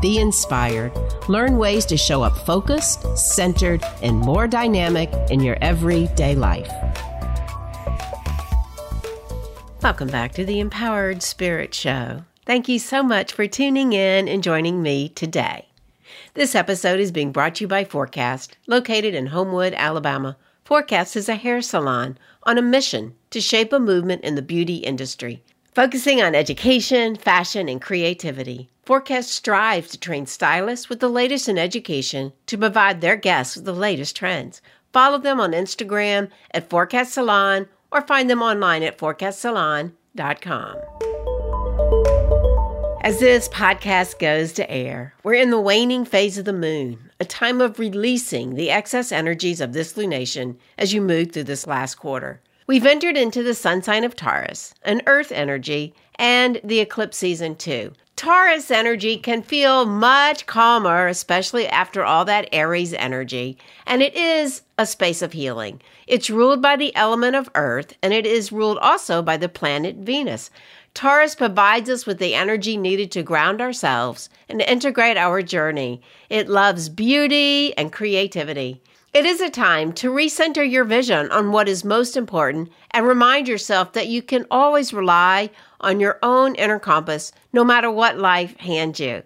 be inspired, learn ways to show up focused, centered, and more dynamic in your everyday life. Welcome back to the Empowered Spirit Show. Thank you so much for tuning in and joining me today. This episode is being brought to you by Forecast, located in Homewood, Alabama. Forecast is a hair salon on a mission to shape a movement in the beauty industry, focusing on education, fashion, and creativity. Forecast strives to train stylists with the latest in education to provide their guests with the latest trends. Follow them on Instagram at Forecast Salon or find them online at forecastsalon.com. As this podcast goes to air, we're in the waning phase of the moon, a time of releasing the excess energies of this lunation as you move through this last quarter. We've entered into the sun sign of Taurus, an earth energy, and the eclipse season too. Taurus energy can feel much calmer, especially after all that Aries energy, and it is a space of healing. It's ruled by the element of Earth, and it is ruled also by the planet Venus. Taurus provides us with the energy needed to ground ourselves and integrate our journey. It loves beauty and creativity. It is a time to recenter your vision on what is most important and remind yourself that you can always rely on your own inner compass no matter what life hands you.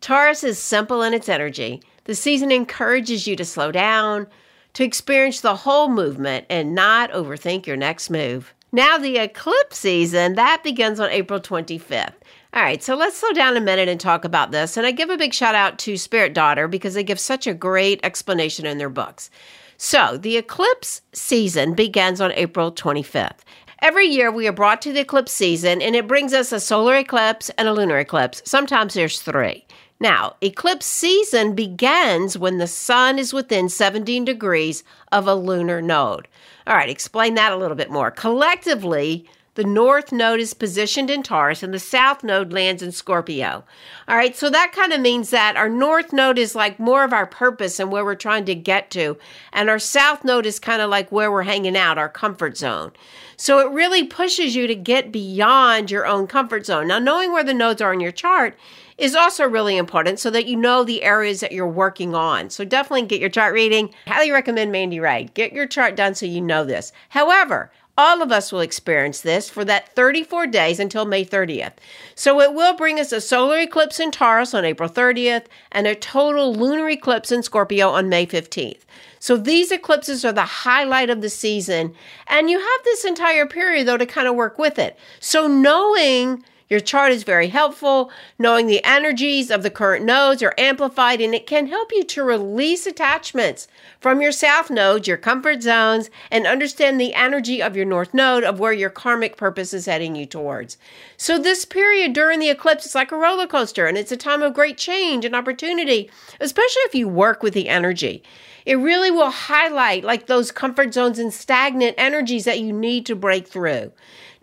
Taurus is simple in its energy. The season encourages you to slow down, to experience the whole movement, and not overthink your next move. Now, the eclipse season, that begins on April 25th. All right, so let's slow down a minute and talk about this. And I give a big shout out to Spirit Daughter because they give such a great explanation in their books. So, the eclipse season begins on April 25th. Every year we are brought to the eclipse season and it brings us a solar eclipse and a lunar eclipse. Sometimes there's three. Now, eclipse season begins when the sun is within 17 degrees of a lunar node. All right, explain that a little bit more. Collectively, the north node is positioned in Taurus and the south node lands in Scorpio. All right, so that kind of means that our north node is like more of our purpose and where we're trying to get to, and our south node is kind of like where we're hanging out, our comfort zone. So it really pushes you to get beyond your own comfort zone. Now, knowing where the nodes are in your chart is also really important so that you know the areas that you're working on. So definitely get your chart reading. Highly recommend Mandy Wright. Get your chart done so you know this. However, all of us will experience this for that 34 days until May 30th. So it will bring us a solar eclipse in Taurus on April 30th and a total lunar eclipse in Scorpio on May 15th. So these eclipses are the highlight of the season. And you have this entire period, though, to kind of work with it. So knowing your chart is very helpful. Knowing the energies of the current nodes are amplified and it can help you to release attachments from your south nodes, your comfort zones, and understand the energy of your north node of where your karmic purpose is heading you towards. So, this period during the eclipse is like a roller coaster and it's a time of great change and opportunity, especially if you work with the energy. It really will highlight like those comfort zones and stagnant energies that you need to break through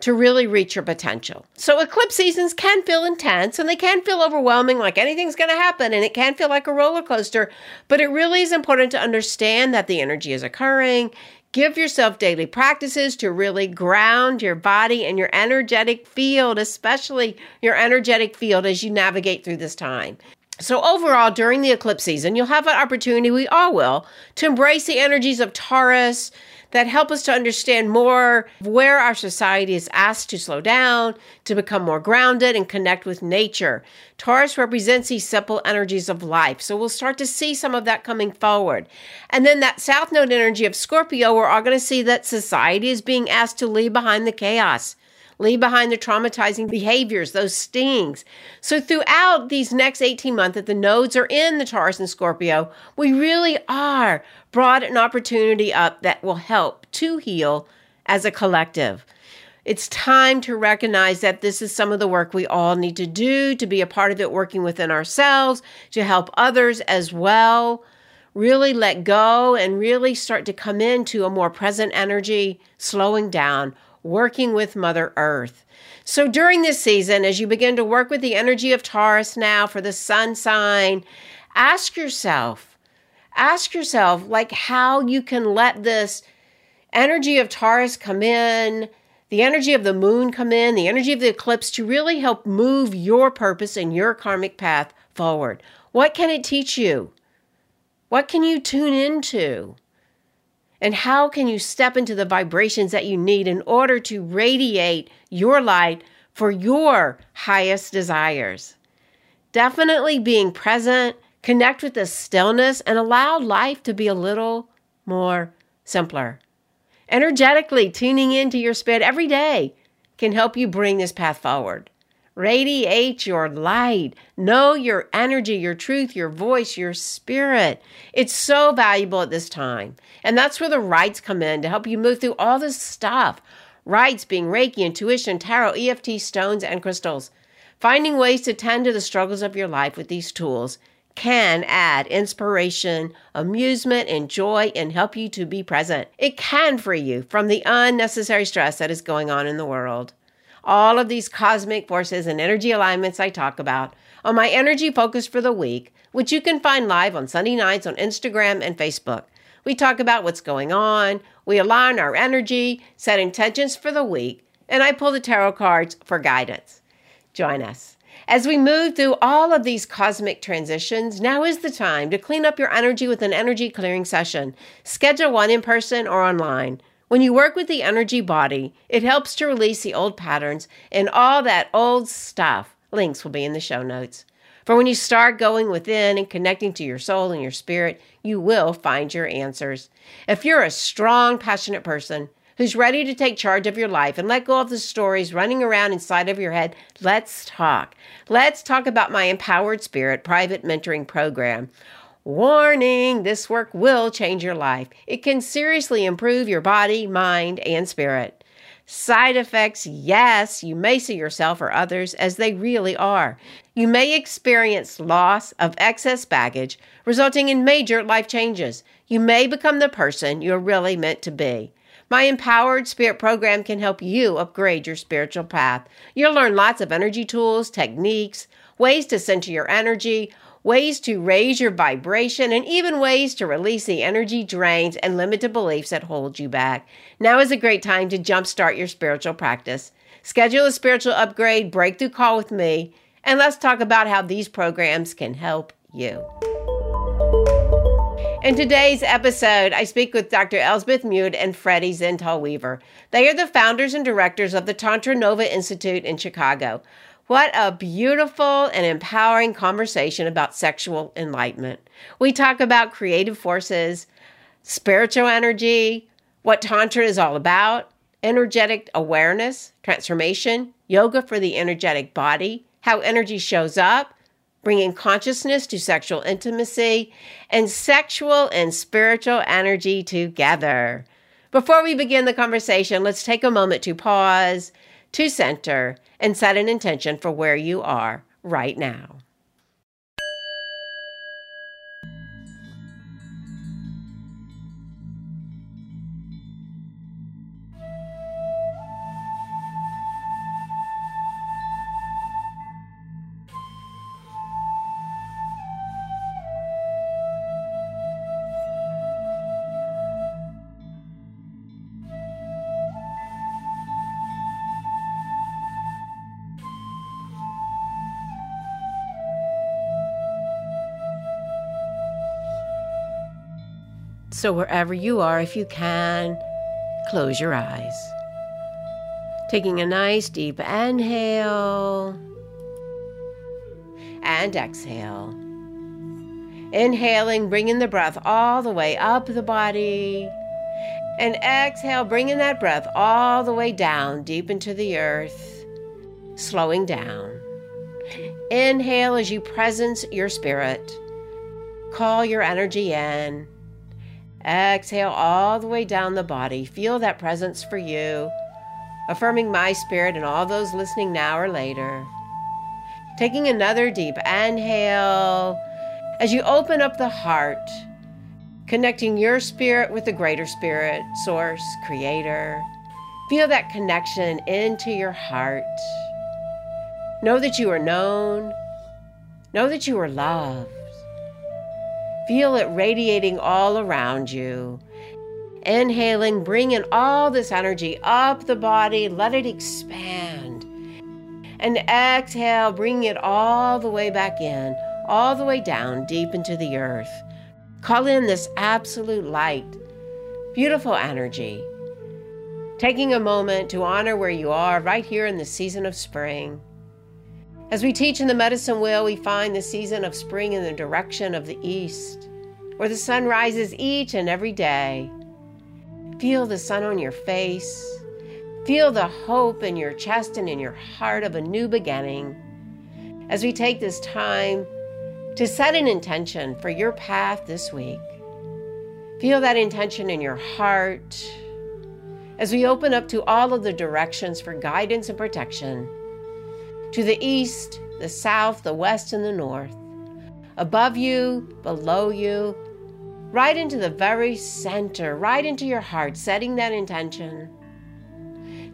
to really reach your potential. So, eclipse seasons can feel intense and they can feel overwhelming, like anything's going to happen, and it can feel like a roller coaster. But it really is important to understand that the energy is occurring. Give yourself daily practices to really ground your body and your energetic field, especially your energetic field as you navigate through this time. So, overall, during the eclipse season, you'll have an opportunity, we all will, to embrace the energies of Taurus that help us to understand more where our society is asked to slow down, to become more grounded and connect with nature. Taurus represents these simple energies of life. So we'll start to see some of that coming forward. And then that South Node energy of Scorpio, we're all going to see that society is being asked to leave behind the chaos leave behind the traumatizing behaviors, those stings. So, throughout these next 18 months that the nodes are in the Taurus and Scorpio, we really are brought an opportunity up that will help to heal as a collective. It's time to recognize that this is some of the work we all need to do to be a part of it, working within ourselves, to help others as well really let go and really start to come into a more present energy, slowing down, working with Mother Earth. So during this season, as you begin to work with the energy of Taurus now for the sun sign, ask yourself, ask yourself like how you can let this energy of Taurus come in, the energy of the moon come in, the energy of the eclipse to really help move your purpose and your karmic path forward. What can it teach you? What can you tune into? And how can you step into the vibrations that you need in order to radiate your light for your highest desires? Definitely being present, connect with the stillness, and allow life to be a little more simpler. Energetically tuning into your spirit every day can help you bring this path forward. Radiate your light. Know your energy, your truth, your voice, your spirit. It's so valuable at this time. And that's where the rites come in to help you move through all this stuff. Rites being Reiki, intuition, tarot, EFT, stones, and crystals. Finding ways to tend to the struggles of your life with these tools can add inspiration, amusement, and joy and help you to be present. It can free you from the unnecessary stress that is going on in the world all of these cosmic forces and energy alignments I talk about on my energy focus for the week, which you can find live on Sunday nights on Instagram and Facebook. We talk about what's going on, we align our energy, set intentions for the week, and I pull the tarot cards for guidance. Join us. As we move through all of these cosmic transitions, now is the time to clean up your energy with an energy clearing session. Schedule one in person or online. When you work with the energy body, it helps to release the old patterns and all that old stuff. Links will be in the show notes. For when you start going within and connecting to your soul and your spirit, you will find your answers. If you're a strong, passionate person who's ready to take charge of your life and let go of the stories running around inside of your head, let's talk. Let's talk about my Empowered Spirit private mentoring program. Warning this work will change your life. It can seriously improve your body, mind, and spirit. Side effects, yes, you may see yourself or others as they really are. You may experience loss of excess baggage, resulting in major life changes. You may become the person you're really meant to be. My Empowered Spirit program can help you upgrade your spiritual path. You'll learn lots of energy tools, techniques, ways to center your energy, ways to raise your vibration, and even ways to release the energy drains and limited beliefs that hold you back. Now is a great time to jumpstart your spiritual practice. Schedule a spiritual upgrade breakthrough call with me, and let's talk about how these programs can help you. In today's episode, I speak with Dr. Elsbeth Meuth and Freddy Zental Weaver. They are the founders and directors of the Tantra Nova Institute in Chicago. What a beautiful and empowering conversation about sexual enlightenment. We talk about creative forces, spiritual energy, what Tantra is all about, energetic awareness, transformation, yoga for the energetic body, how energy shows up, bringing consciousness to sexual intimacy, and sexual and spiritual energy together. Before we begin the conversation, let's take a moment to pause to center and set an intention for where you are right now. So, wherever you are, if you can, close your eyes. Taking a nice deep inhale and exhale. Inhaling, bringing the breath all the way up the body. And exhale, bringing that breath all the way down deep into the earth, slowing down. Inhale as you presence your spirit. Call your energy in. Exhale all the way down the body. Feel that presence for you, affirming my spirit and all those listening now or later. Taking another deep inhale as you open up the heart connecting your spirit with the greater spirit, source, creator. Feel that connection into your heart. Know that you are known. Know that you are loved. Feel it radiating all around you. Inhaling, bring in all this energy up the body, let it expand. And exhale, bring it all the way back in, all the way down, deep into the earth. Call in this absolute light, beautiful energy. Taking a moment to honor where you are right here in the season of spring. As we teach in the medicine wheel, we find the season of spring in the direction of the east, where the sun rises each and every day. Feel the sun on your face. Feel the hope in your chest and in your heart of a new beginning. As we take this time to set an intention for your path this week, feel that intention in your heart as we open up to all of the directions for guidance and protection to the east, the south, the west, and the north, above you, below you, right into the very center, right into your heart, setting that intention.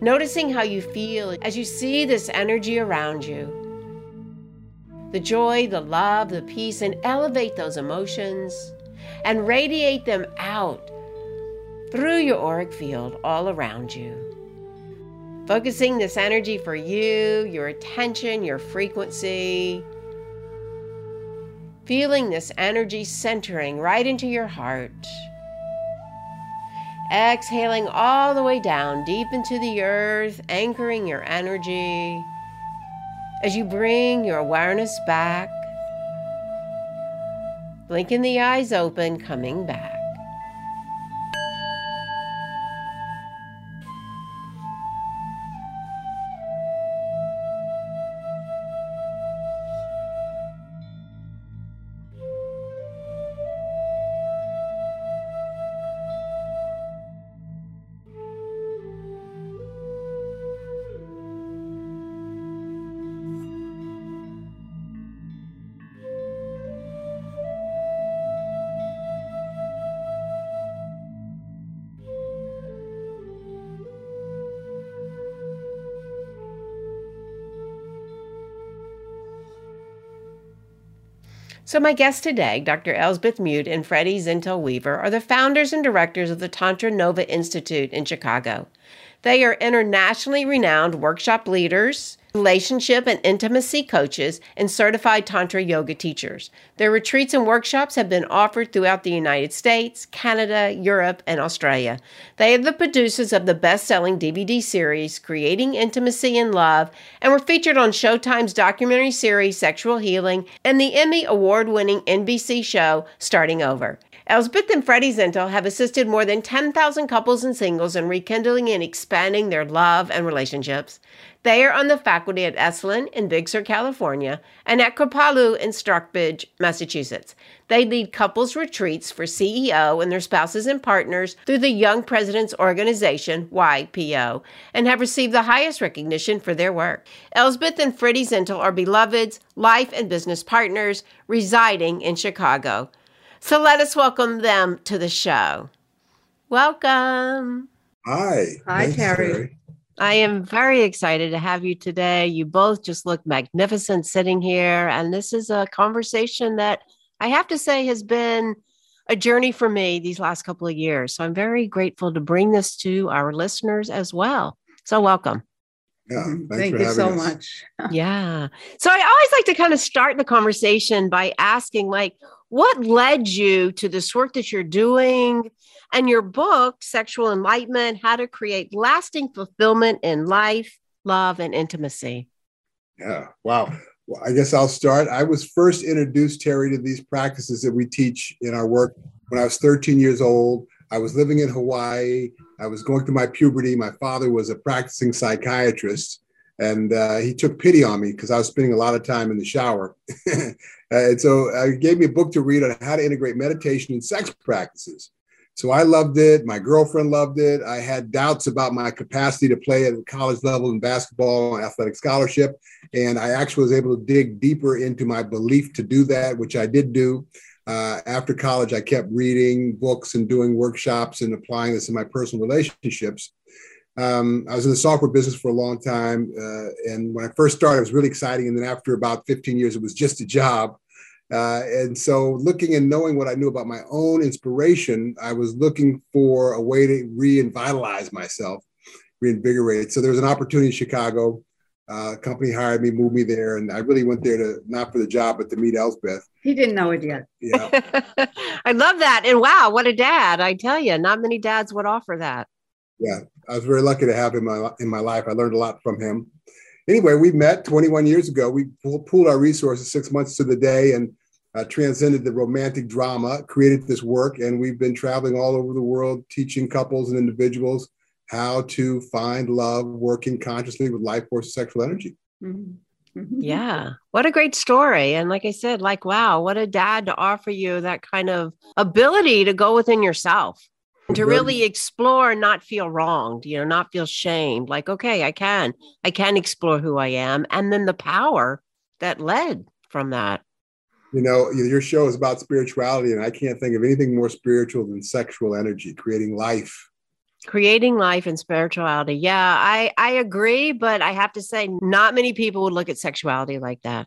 Noticing how you feel as you see this energy around you. The joy, the love, the peace, and elevate those emotions and radiate them out through your auric field all around you. Focusing this energy for you, your attention, your frequency. Feeling this energy centering right into your heart. Exhaling all the way down deep into the earth, anchoring your energy. As you bring your awareness back, blinking the eyes open, coming back. So, my guests today, Dr. Elsbeth Meuth and Freddy Zental Weaver, are the founders and directors of the Tantra Nova Institute in Chicago. They are internationally renowned workshop leaders, relationship and intimacy coaches, and certified Tantra yoga teachers. Their retreats and workshops have been offered throughout the United States, Canada, Europe, and Australia. They are the producers of the best selling DVD series, Creating Intimacy and Love, and were featured on Showtime's documentary series, Sexual Healing, and the Emmy award winning NBC show, Starting Over. Elsbeth and Freddy Zental have assisted more than 10,000 couples and singles in rekindling and expanding their love and relationships. They are on the faculty at Esalen in Big Sur, California, and at Kripalu in Stockbridge, Massachusetts. They lead couples retreats for CEO and their spouses and partners through the Young Presidents Organization, YPO, and have received the highest recognition for their work. Elsbeth and Freddy Zental are beloveds, life and business partners residing in Chicago. So let us welcome them to the show. Welcome. Hi. Hi, Thanks, Terry. Terry. I am very excited to have you today. You both just look magnificent sitting here. And this is a conversation that I have to say has been a journey for me these last couple of years. So I'm very grateful to bring this to our listeners as well. So, welcome. Yeah, thank you so us. much. yeah. So I always like to kind of start the conversation by asking, like, what led you to this work that you're doing and your book, Sexual Enlightenment How to Create Lasting Fulfillment in Life, Love, and Intimacy? Yeah. Wow. Well, I guess I'll start. I was first introduced, Terry, to these practices that we teach in our work when I was 13 years old. I was living in Hawaii. I was going through my puberty. My father was a practicing psychiatrist, and uh, he took pity on me because I was spending a lot of time in the shower. and so uh, he gave me a book to read on how to integrate meditation and sex practices. So I loved it. My girlfriend loved it. I had doubts about my capacity to play at the college level in basketball and athletic scholarship. And I actually was able to dig deeper into my belief to do that, which I did do. uh, after college, I kept reading books and doing workshops and applying this in my personal relationships. Um, I was in the software business for a long time. Uh, and when I first started, it was really exciting. And then after about 15 years, it was just a job. Uh, and so, looking and knowing what I knew about my own inspiration, I was looking for a way to reinvitalize myself, reinvigorate. So, there was an opportunity in Chicago. Uh, company hired me, moved me there, and I really went there to not for the job, but to meet Elsbeth. He didn't know it yet. Yeah, I love that. And wow, what a dad! I tell you, not many dads would offer that. Yeah, I was very lucky to have him in my, in my life. I learned a lot from him. Anyway, we met 21 years ago. We pooled our resources six months to the day and uh, transcended the romantic drama, created this work, and we've been traveling all over the world teaching couples and individuals how to find love working consciously with life force sexual energy. Mm-hmm. mm-hmm. Yeah. What a great story. And like I said, like, wow, what a dad to offer you that kind of ability to go within yourself to really explore and not feel wronged, you know, not feel shamed. Like, okay, I can, I can explore who I am. And then the power that led from that. You know, your show is about spirituality, and I can't think of anything more spiritual than sexual energy, creating life. Creating life and spirituality. Yeah, I, I agree, but I have to say, not many people would look at sexuality like that.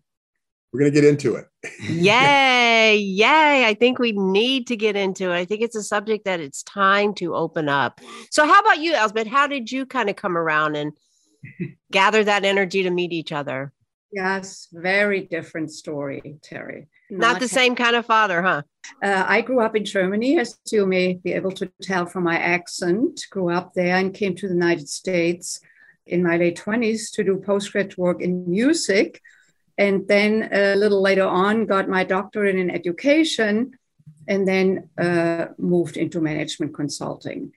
We're going to get into it. yay. Yay. I think we need to get into it. I think it's a subject that it's time to open up. So, how about you, Elsbeth? How did you kind of come around and gather that energy to meet each other? Yes, very different story, Terry. Not, Not the same kind of father, huh? Uh, I grew up in Germany, as you may be able to tell from my accent. Grew up there and came to the United States in my late 20s to do postgraduate work in music and then a little later on got my doctorate in education and then uh, moved into management consulting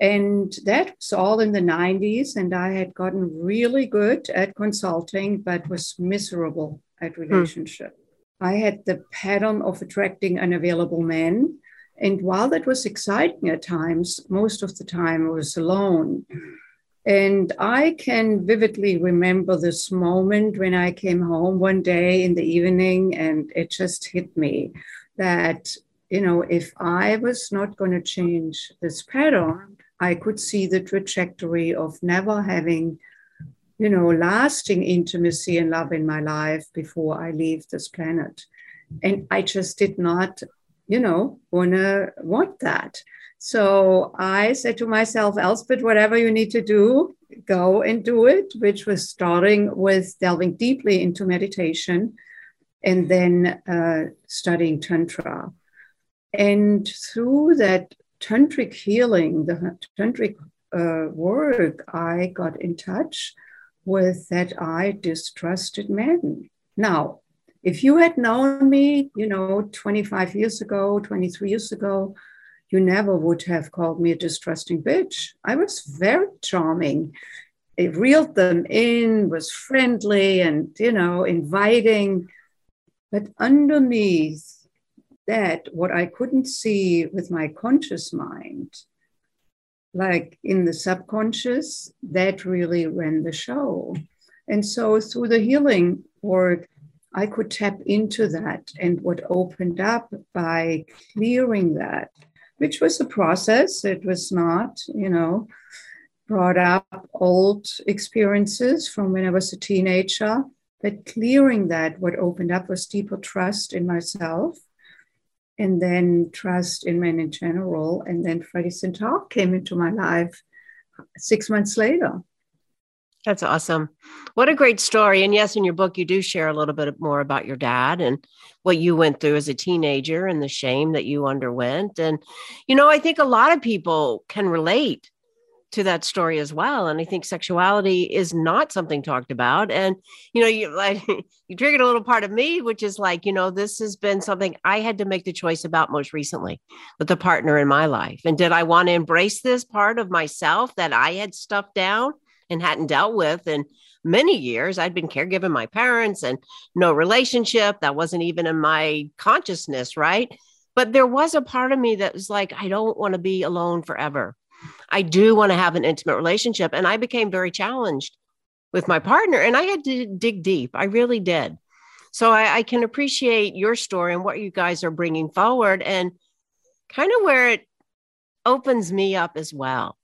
and that was all in the 90s and i had gotten really good at consulting but was miserable at hmm. relationship hmm. i had the pattern of attracting unavailable men and while that was exciting at times most of the time i was alone and I can vividly remember this moment when I came home one day in the evening and it just hit me that, you know, if I was not going to change this pattern, I could see the trajectory of never having, you know, lasting intimacy and love in my life before I leave this planet. And I just did not, you know, wanna want that. So I said to myself, Elsbeth, whatever you need to do, go and do it, which was starting with delving deeply into meditation and then uh, studying Tantra. And through that tantric healing, the tantric uh, work, I got in touch with that I distrusted men. Now, if you had known me, you know, 25 years ago, 23 years ago, you never would have called me a distrusting bitch. I was very charming. It reeled them in, was friendly and, you know, inviting. But underneath that, what I couldn't see with my conscious mind, like in the subconscious, that really ran the show. And so through the healing work, I could tap into that. And what opened up by clearing that which was a process. It was not, you know, brought up old experiences from when I was a teenager. But clearing that, what opened up was deeper trust in myself and then trust in men in general. And then Freddy Zental came into my life six months later. That's awesome. What a great story. And yes, in your book, you do share a little bit more about your dad and what you went through as a teenager and the shame that you underwent. And, you know, I think a lot of people can relate to that story as well. And I think sexuality is not something talked about. And, you know, you like you triggered a little part of me, which is like, you know, this has been something I had to make the choice about most recently with the partner in my life. And did I want to embrace this part of myself that I had stuffed down? And hadn't dealt with in many years. I'd been caregiving my parents and no relationship. That wasn't even in my consciousness, right? But there was a part of me that was like, I don't want to be alone forever. I do want to have an intimate relationship. And I became very challenged with my partner and I had to dig deep. I really did. So I, I can appreciate your story and what you guys are bringing forward and kind of where it opens me up as well.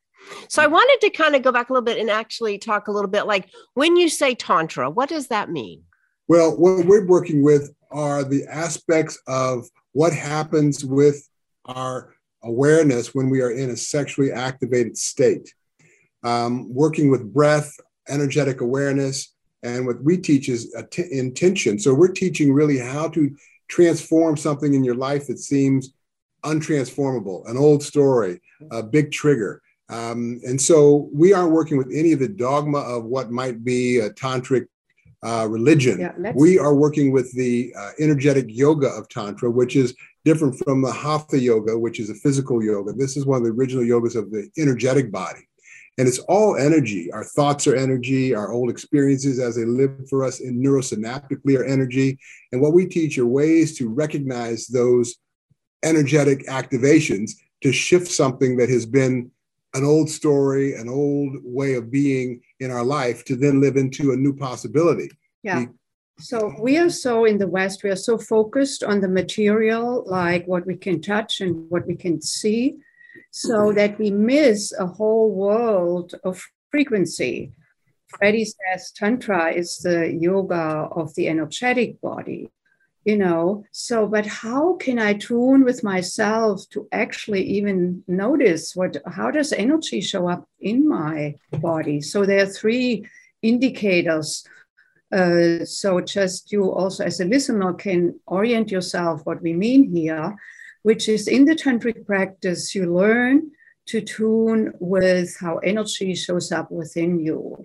So I wanted to kind of go back a little bit and actually talk a little bit like when you say Tantra, what does that mean? Well, what we're working with are the aspects of what happens with our awareness when we are in a sexually activated state. Um, working with breath, energetic awareness, and what we teach is intention. So we're teaching really how to transform something in your life that seems untransformable, an old story, a big trigger. Um, and so we aren't working with any of the dogma of what might be a tantric uh, religion. Yeah, we are working with the uh, energetic yoga of Tantra, which is different from the Hatha yoga, which is a physical yoga. This is one of the original yogas of the energetic body. And it's all energy. Our thoughts are energy. Our old experiences as they live for us in neurosynaptically are energy. And what we teach are ways to recognize those energetic activations to shift something that has been an old story, an old way of being in our life to then live into a new possibility. Yeah. so we are so in the West, we are so focused on the material, like what we can touch and what we can see, so mm-hmm. that we miss a whole world of frequency. Freddy says Tantra is the yoga of the energetic body you know? So but how can i tune with myself to actually even notice what how does energy show up in my body? So there are three indicators uh, so just you also as a listener can orient yourself what we mean here which is in the tantric practice you learn to tune with how energy shows up within you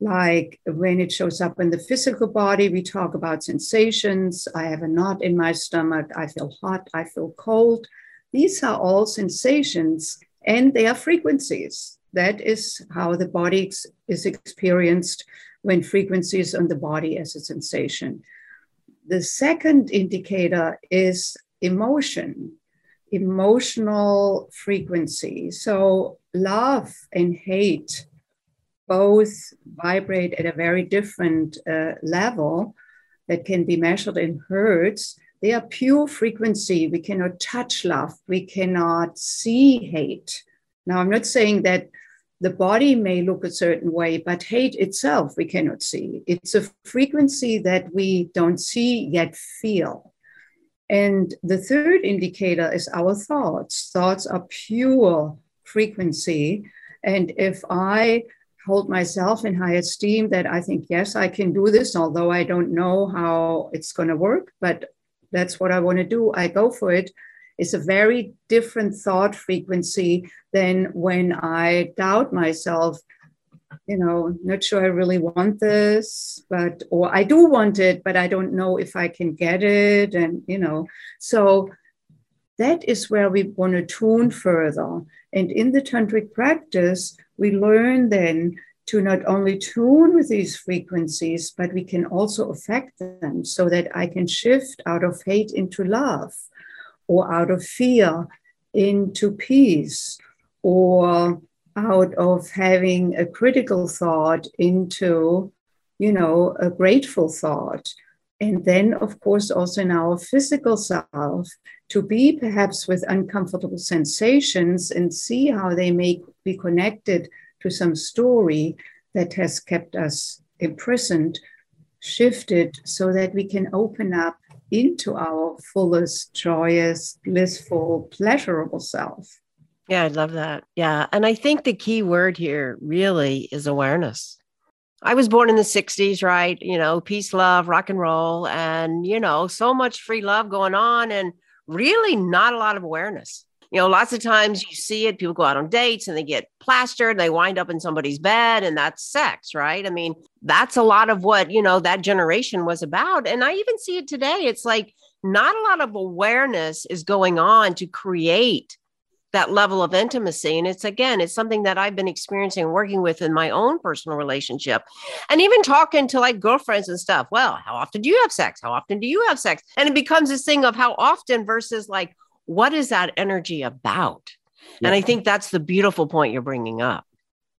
like when it shows up in the physical body, we talk about sensations. I have a knot in my stomach. I feel hot. I feel cold. These are all sensations and they are frequencies. That is how the body is experienced when frequencies on the body as a sensation. The second indicator is emotion, emotional frequency. So, love and hate both vibrate at a very different uh, level that can be measured in hertz. They are pure frequency. We cannot touch love. We cannot see hate. Now, I'm not saying that the body may look a certain way, but hate itself we cannot see. It's a frequency that we don't see yet feel. And the third indicator is our thoughts. Thoughts are pure frequency. And if I hold myself in high esteem that I think, yes, I can do this, although I don't know how it's going to work, but that's what I want to do. I go for it. It's a very different thought frequency than when I doubt myself, you know, not sure I really want this, but, or I do want it, but I don't know if I can get it. And, you know, so that is where we want to tune further. And in the tantric practice, we learn then to not only tune with these frequencies, but we can also affect them so that I can shift out of hate into love or out of fear into peace or out of having a critical thought into, you know, a grateful thought. And then, of course, also in our physical self, to be perhaps with uncomfortable sensations and see how they may be connected to some story that has kept us imprisoned, shifted so that we can open up into our fullest, joyous, blissful, pleasurable self. Yeah, I love that. Yeah. And I think the key word here really is awareness. I was born in the 60s, right? You know, peace, love, rock and roll, and, you know, so much free love going on. And really not a lot of awareness. You know, lots of times you see it, people go out on dates and they get plastered, they wind up in somebody's bed, and that's sex, right? I mean, that's a lot of what, you know, that generation was about. And I even see it today. It's like not a lot of awareness is going on to create that level of intimacy. And it's again, it's something that I've been experiencing and working with in my own personal relationship. And even talking to like girlfriends and stuff. Well, how often do you have sex? How often do you have sex? And it becomes this thing of how often versus like, what is that energy about? Yeah. And I think that's the beautiful point you're bringing up.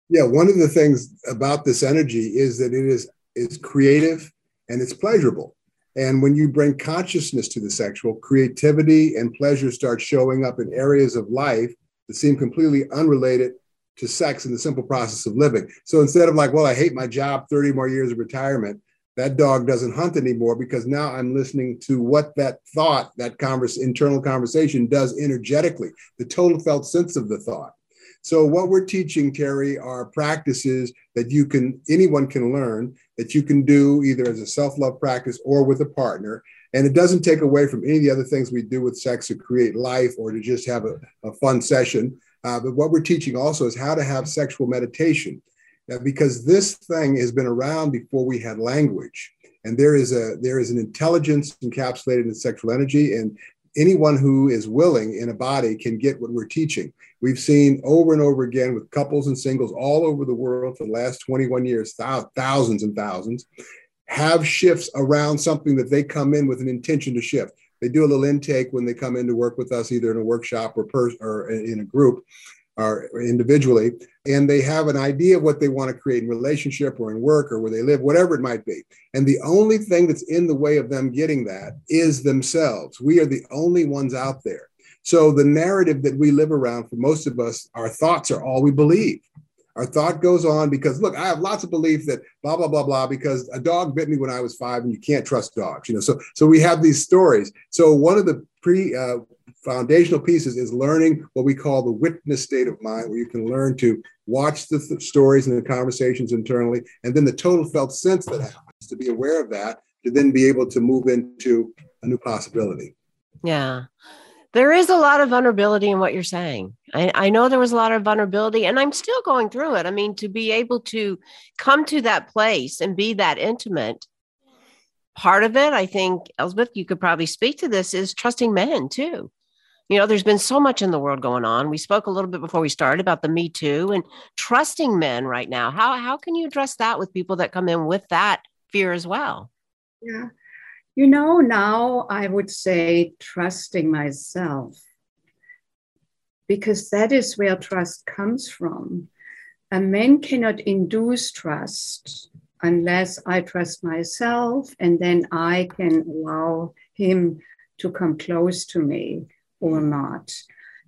Yeah, one of the things about this energy is that it is is creative and it's pleasurable. And when you bring consciousness to the sexual, creativity and pleasure start showing up in areas of life that seem completely unrelated to sex and the simple process of living. So instead of like, well, I hate my job, 30 more years of retirement, that dog doesn't hunt anymore because now I'm listening to what that thought, that converse, internal conversation does energetically, the total felt sense of the thought. So what we're teaching, Terry, are practices that you can, anyone can learn that you can do either as a self-love practice or with a partner. And it doesn't take away from any of the other things we do with sex to create life or to just have a, a fun session. Uh, but what we're teaching also is how to have sexual meditation because this thing has been around before we had language and there is a there is an intelligence encapsulated in sexual energy and anyone who is willing in a body can get what we're teaching we've seen over and over again with couples and singles all over the world for the last 21 years thousands and thousands have shifts around something that they come in with an intention to shift they do a little intake when they come in to work with us either in a workshop or, per, or in a group or individually, and they have an idea of what they want to create in relationship or in work or where they live, whatever it might be. And the only thing that's in the way of them getting that is themselves. We are the only ones out there. So the narrative that we live around for most of us, our thoughts are all we believe. Our thought goes on because look, I have lots of belief that blah blah blah blah because a dog bit me when I was five, and you can't trust dogs. You know, so so we have these stories. So one of the pre uh, foundational pieces is learning what we call the witness state of mind, where you can learn to watch the th- stories and the conversations internally, and then the total felt sense that happens to be aware of that, to then be able to move into a new possibility. Yeah. There is a lot of vulnerability in what you're saying. I, I know there was a lot of vulnerability, and I'm still going through it. I mean, to be able to come to that place and be that intimate part of it, I think, Elsbeth, you could probably speak to this, is trusting men too. You know there's been so much in the world going on. We spoke a little bit before we started about the me too and trusting men right now. How how can you address that with people that come in with that fear as well? Yeah you know now i would say trusting myself because that is where trust comes from a man cannot induce trust unless i trust myself and then i can allow him to come close to me or not.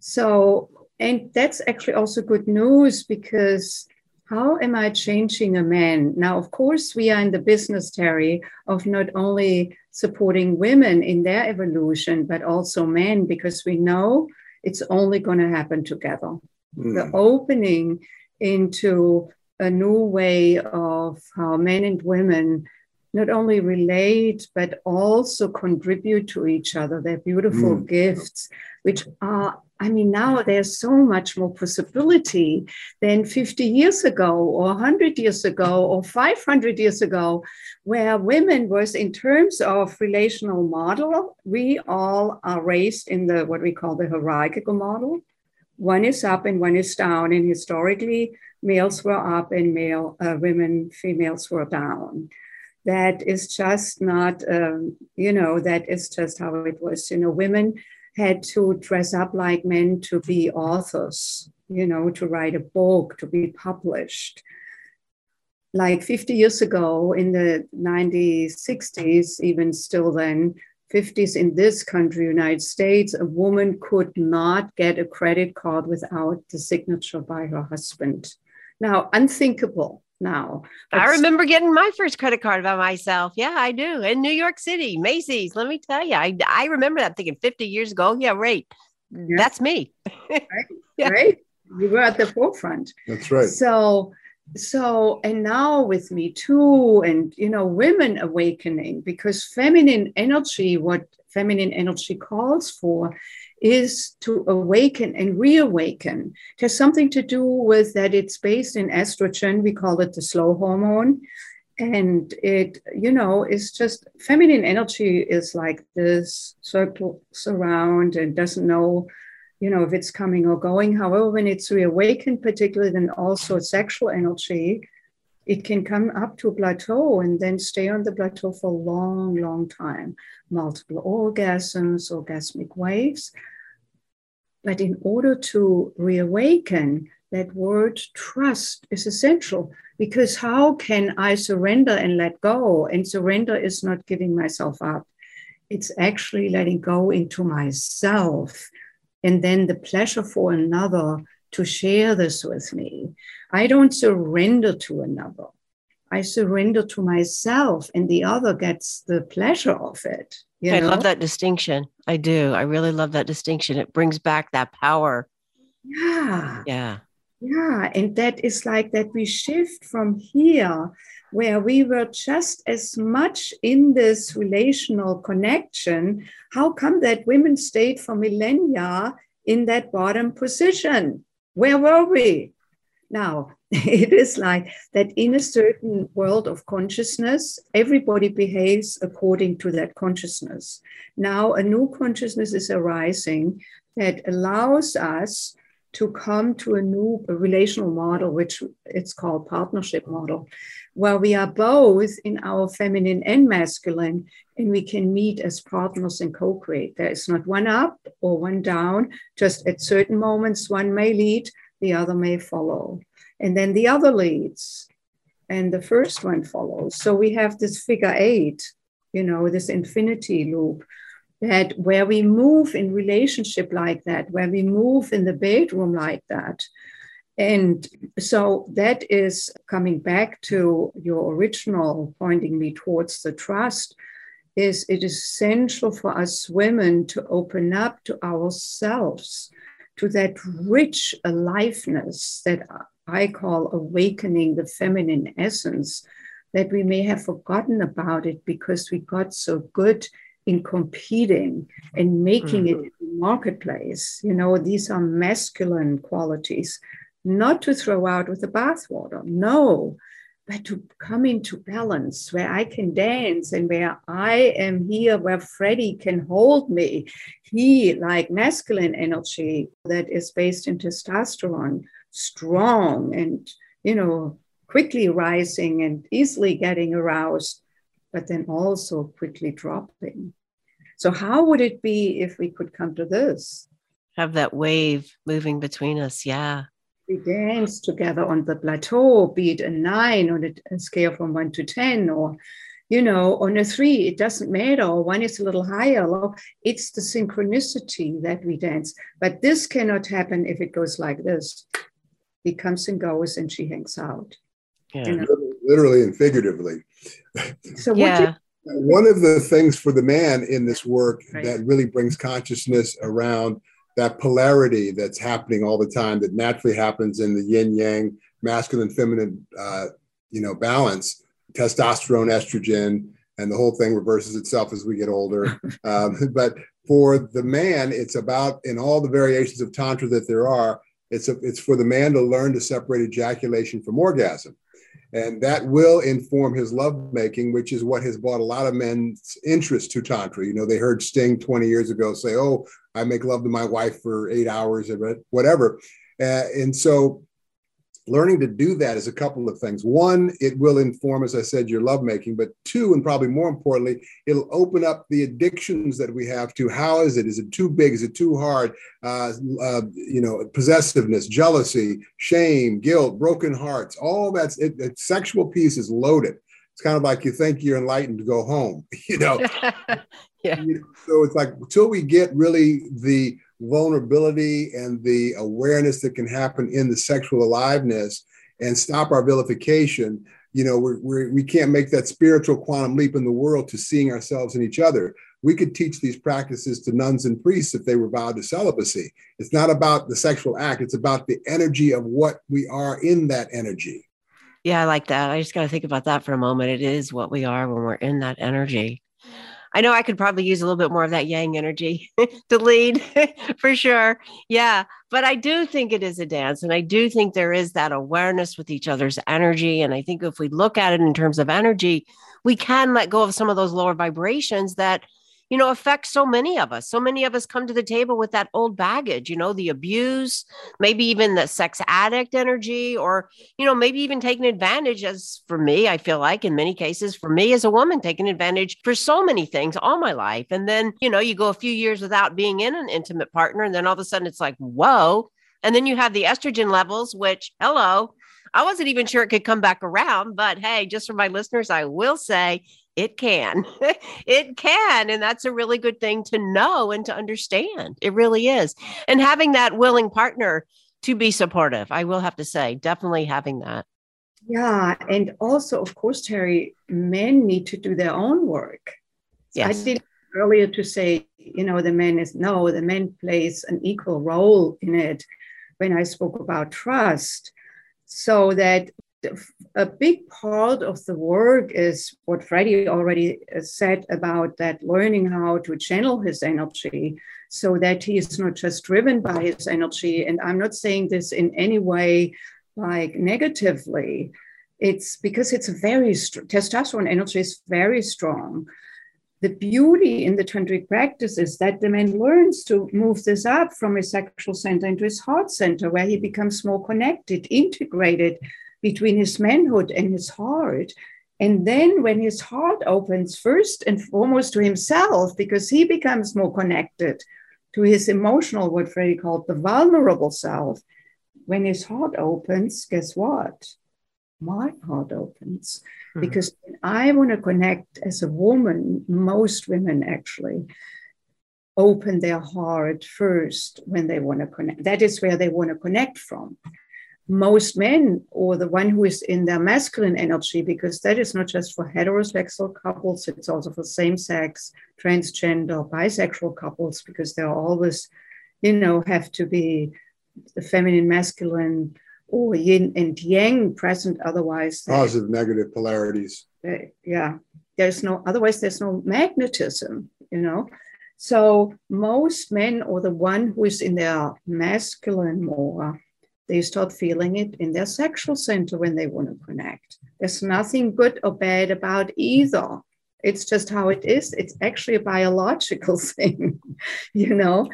So, and that's actually also good news because how am I changing a man? Now, of course, we are in the business, Terry, of not only supporting women in their evolution, but also men, because we know it's only going to happen together. Mm. The opening into a new way of how men and women not only relate, but also contribute to each other. They're beautiful mm. gifts, which are, I mean, now there's so much more possibility than 50 years ago, or 100 years ago, or 500 years ago, where women was in terms of relational model, we all are raised in the what we call the hierarchical model. One is up and one is down, and historically, males were up and male uh, women, females were down that is just not, um, you know, that is just how it was. You know, women had to dress up like men to be authors, you know, to write a book, to be published. Like 50 years ago in the 1960s, even still then, 50s in this country, United States, a woman could not get a credit card without the signature by her husband. Now, unthinkable now. But I remember getting my first credit card by myself. Yeah, I do. In New York City, Macy's. Let me tell you, I, I remember that thinking 50 years ago. Yeah, right. Yes. That's me. right. yeah. Right. You were at the forefront. That's right. So, so, and now with me too, and, you know, women awakening because feminine energy, what feminine energy calls for is to awaken and reawaken. It has something to do with that it's based in estrogen. We call it the slow hormone. And it, you know, is just feminine energy is like this circles around and doesn't know, you know, if it's coming or going. However, when it's reawakened, particularly then also sexual energy, it can come up to a plateau and then stay on the plateau for a long, long time. Multiple orgasms, orgasmic waves. But in order to reawaken, that word trust is essential Because how can I surrender and let go? And surrender is not giving myself up, it's actually letting go into myself. And then the pleasure for another to share this with me. I don't surrender to another. I surrender to myself, and the other gets the pleasure of it. I know? love that distinction. I do. I really love that distinction. It brings back that power. Yeah. Yeah. Yeah. And that is like that we shift from here, where we were just as much in this relational connection. How come that women stayed for millennia in that bottom position? Where were we? Now, it is like that in a certain world of consciousness, everybody behaves according to that consciousness. Now, a new consciousness is arising that allows us to come to a new relational model, which it's called partnership model, where we are both in our feminine and masculine, and we can meet as partners and co-create. There is not one up or one down. Just at certain moments, one may lead, the other may follow. And then the other leads, and the first one follows. So we have this figure eight, you know, this infinity loop that where we move in relationship like that, where we move in the bedroom like that. And so that is coming back to your original pointing me towards the trust is it is essential for us women to open up to ourselves to that rich aliveness that I call awakening the feminine essence, that we may have forgotten about it because we got so good in competing and making mm-hmm. it in the marketplace. You know, these are masculine qualities, not to throw out with the bathwater, no, but to come into balance where I can dance and where I am here, where Freddy can hold me. He, like masculine energy that is based in testosterone, strong and, you know, quickly rising and easily getting aroused, but then also quickly dropping. So, how would it be if we could come to this? Have that wave moving between us. Yeah we dance together on the plateau, be it a nine on a, scale from one to 10, or, you know, on a three, it doesn't matter, or one is a little higher. It's the synchronicity that we dance. But this cannot happen if it goes like this. He comes and goes and she hangs out. Yeah. You know? Literally and figuratively. So, yeah. one of the things for the man in this work right. that really brings consciousness around that polarity that's happening all the time that naturally happens in the yin yang masculine feminine uh, you know balance testosterone estrogen and the whole thing reverses itself as we get older. Um, but for the man it's about in all the variations of tantra that there are it's a, it's for the man to learn to separate ejaculation from orgasm and that will inform his lovemaking, which is what has brought a lot of men's interest to tantra. You know, they heard Sting 20 years ago say, "Oh, I make love to my wife for eight hours or whatever," uh, and so learning to do that is a couple of things. One, it will inform, as I said, your lovemaking, but two, and probably more importantly, it'll open up the addictions that we have to how is it? Is it too big? Is it too hard? Uh, uh, you know, possessiveness, jealousy, shame, guilt, broken hearts, all that's it, the sexual piece is loaded. It's kind of like you think you're enlightened to go home, you know. yeah. So it's like until we get really the vulnerability and the awareness that can happen in the sexual aliveness and stop our vilification you know we're, we're, we can not make that spiritual quantum leap in the world to seeing ourselves in each other. We could teach these practices to nuns and priests if they were vowed to celibacy. It's not about the sexual act it's about the energy of what we are in that energy. Yeah i like that. I just got to think about that for a moment. It is what we are when we're in that energy I know I could probably use a little bit more of that yang energy to lead for sure. Yeah. But I do think it is a dance. And I do think there is that awareness with each other's energy. And I think if we look at it in terms of energy, we can let go of some of those lower vibrations that you know, affects so many of us. So many of us come to the table with that old baggage, you know, the abuse, maybe even the sex addict energy, or, you know, maybe even taking advantage, as for me, I feel like in many cases, for me as a woman, taking advantage for so many things all my life. And then, you know, you go a few years without being in an intimate partner, and then all of a sudden it's like, whoa. And then you have the estrogen levels, which, hello, I wasn't even sure it could come back around, but hey, just for my listeners, I will say it can. it can. And that's a really good thing to know and to understand. It really is. And having that willing partner to be supportive, I will have to say, definitely having that. Yeah. And also, of course, Terry, men need to do their own work. Yes. I did earlier to say, you know, the man is no, the man plays an equal role in it when I spoke about trust. So that a big part of the work is what Freddy already uh, said about that learning how to channel his energy so that he is not just driven by his energy. And I'm not saying this in any way like negatively. It's because it's very testosterone energy is very strong the beauty in the tantric practice is that the man learns to move this up from his sexual center into his heart center, where he becomes more connected, integrated between his manhood and his heart. And then when his heart opens first and foremost to himself, because he becomes more connected to his emotional, what Freddy called the vulnerable self, when his heart opens, guess what? My heart opens. Mm-hmm. Because I want to connect as a woman, most women actually open their heart first when they want to connect. That is where they want to connect from. Most men, or the one who is in their masculine energy, because that is not just for heterosexual couples, it's also for same sex, transgender, bisexual couples, because they're always, you know, have to be the feminine, masculine, or yin and yang present. Otherwise, positive, negative polarities. yeah, there's no. Otherwise, there's no magnetism. You know. So most men, or the one who is in their masculine more, they start feeling it in their sexual center when they want to connect. There's nothing good or bad about either. It's just how it is. It's actually a biological thing, you know.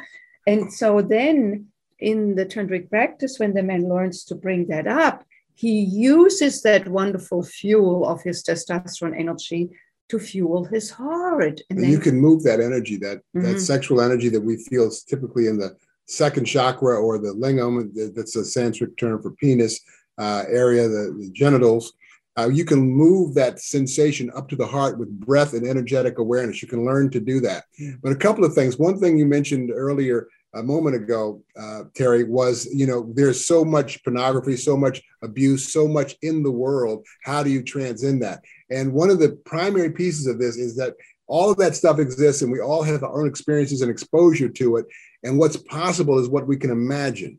And so then in the tantric practice, when the man learns to bring that up, he uses that wonderful fuel of his testosterone energy to fuel his heart. And, and then, you can move that energy, that mm-hmm. that sexual energy that we feel is typically in the second chakra or the lingam, that's a Sanskrit term for penis uh, area, the, the genitals. Uh, you can move that sensation up to the heart with breath and energetic awareness. You can learn to do that. But a couple of things. One thing you mentioned earlier a moment ago, uh, Terry, was you know there's so much pornography, so much abuse, so much in the world. How do you transcend that? And one of the primary pieces of this is that all of that stuff exists, and we all have our own experiences and exposure to it. And what's possible is what we can imagine.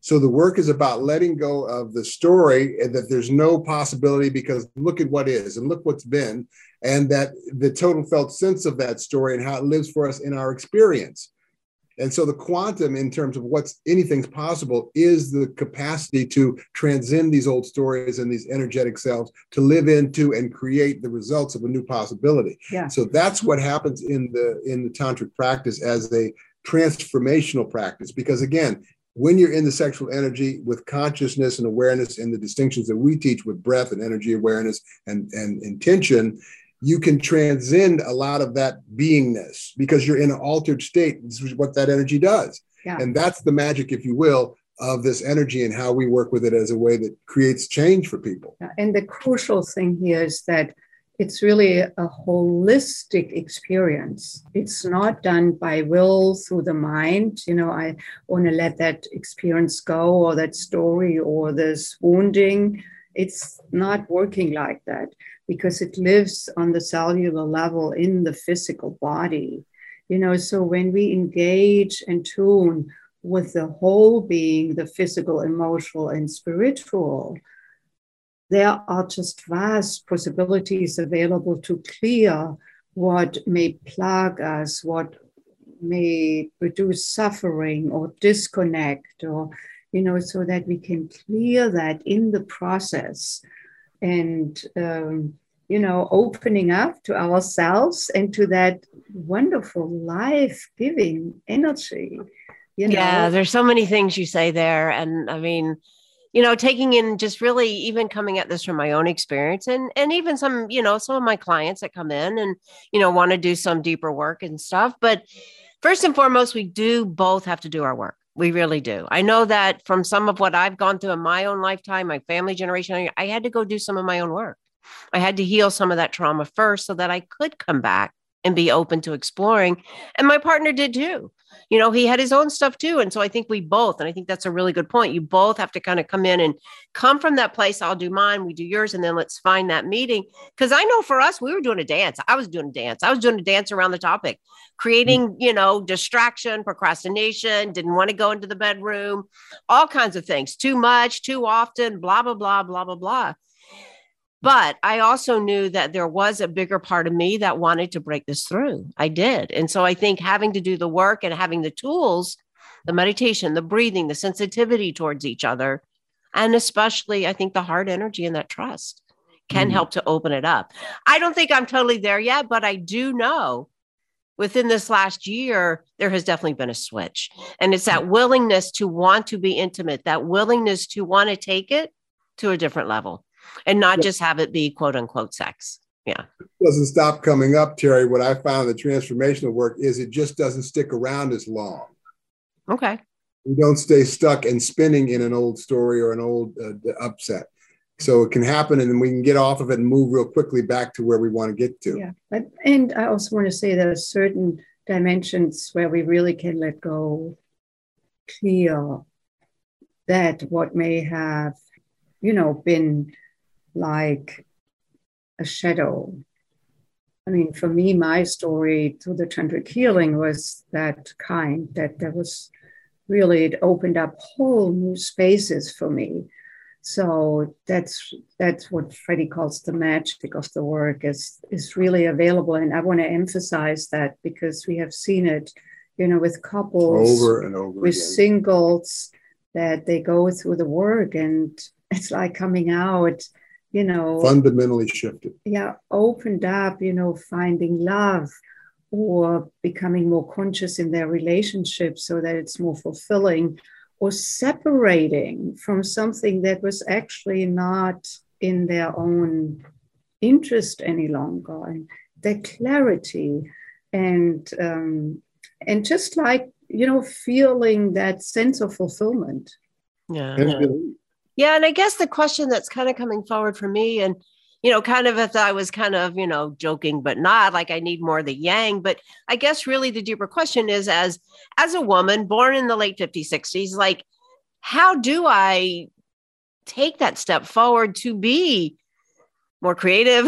So the work is about letting go of the story and that there's no possibility because look at what is and look what's been, and that the total felt sense of that story and how it lives for us in our experience. And so the quantum, in terms of what's anything's possible, is the capacity to transcend these old stories and these energetic selves to live into and create the results of a new possibility. Yeah. So that's what happens in the in the tantric practice as a transformational practice. Because again, when you're in the sexual energy with consciousness and awareness and the distinctions that we teach with breath and energy awareness and, and intention, you can transcend a lot of that beingness because you're in an altered state. This is what that energy does. Yeah. And that's the magic, if you will, of this energy and how we work with it as a way that creates change for people. And the crucial thing here is that it's really a holistic experience. It's not done by will through the mind. You know, I want to let that experience go or that story or this wounding. It's not working like that because it lives on the cellular level in the physical body. You know, so when we engage and tune with the whole being, the physical, emotional, and spiritual, there are just vast possibilities available to clear what may plague us, what may produce suffering or disconnect, or, you know, so that we can clear that in the process and um, you know opening up to ourselves and to that wonderful life-giving energy you know? yeah there's so many things you say there and i mean you know taking in just really even coming at this from my own experience and and even some you know some of my clients that come in and you know want to do some deeper work and stuff but first and foremost we do both have to do our work We really do. I know that from some of what I've gone through in my own lifetime, my family generation, I had to go do some of my own work. I had to heal some of that trauma first so that I could come back and be open to exploring. And my partner did too you know, he had his own stuff too. And so I think we both, and I think that's a really good point. You both have to kind of come in and come from that place. I'll do mine, we do yours, and then let's find that meeting. Because I know for us, we were doing a dance. I was doing a dance. I was doing a dance around the topic, creating, you know, distraction, procrastination, didn't want to go into the bedroom, all kinds of things, too much, too often, blah, blah, blah, blah, blah, blah. But I also knew that there was a bigger part of me that wanted to break this through. I did. And so I think having to do the work and having the tools, the meditation, the breathing, the sensitivity towards each other, and especially I think the heart energy and that trust can mm. help to open it up. I don't think I'm totally there yet, but I do know within this last year, there has definitely been a switch. And it's that willingness to want to be intimate, that willingness to want to take it to a different level and not yeah. just have it be quote unquote sex. Yeah. It doesn't stop coming up, Terry. What I found in the transformational work is it just doesn't stick around as long. Okay. We don't stay stuck and spinning in an old story or an old uh, upset. So it can happen and then we can get off of it and move real quickly back to where we want to get to. Yeah. But, and I also want to say there are certain dimensions where we really can let go, clear that what may have, you know, been like a shadow. I mean, for me, my story through the tantric healing was that kind that there was really it opened up whole new spaces for me. So that's that's what Freddy calls the magic of the work is is really available, and I want to emphasize that because we have seen it, you know, with couples over and over with again. singles that they go through the work, and it's like coming out you know fundamentally shifted. yeah opened up you know finding love or becoming more conscious in their relationship so that it's more fulfilling or separating from something that was actually not in their own interest any longer and their clarity and um, and just like you know feeling that sense of fulfillment. Yeah yeah. And I guess the question that's kind of coming forward for me, and, you know, kind of if I was kind of, you know, joking, but not like I need more of the yang. But I guess really the deeper question is as, as a woman born in the late 50s, 60s, like, how do I take that step forward to be more creative,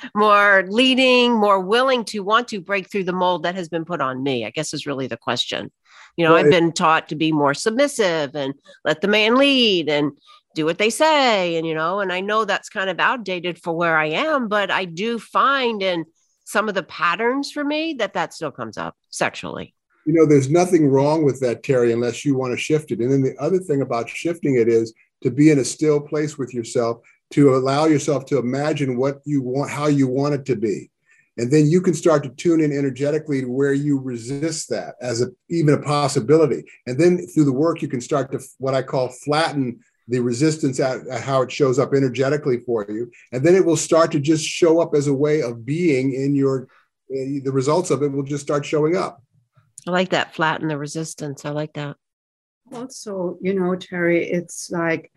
more leading, more willing to want to break through the mold that has been put on me? I guess is really the question. You know, right. I've been taught to be more submissive and let the man lead and do what they say and you know and i know that's kind of outdated for where i am but i do find in some of the patterns for me that that still comes up sexually. You know there's nothing wrong with that terry unless you want to shift it. And then the other thing about shifting it is to be in a still place with yourself to allow yourself to imagine what you want how you want it to be. And then you can start to tune in energetically to where you resist that as a even a possibility. And then through the work you can start to what i call flatten the resistance at, at, how it shows up energetically for you. And then it will start to just show up as a way of being in your uh, the results of it will just start showing up. I like that flatten the resistance. I like that. Also you know terry it's like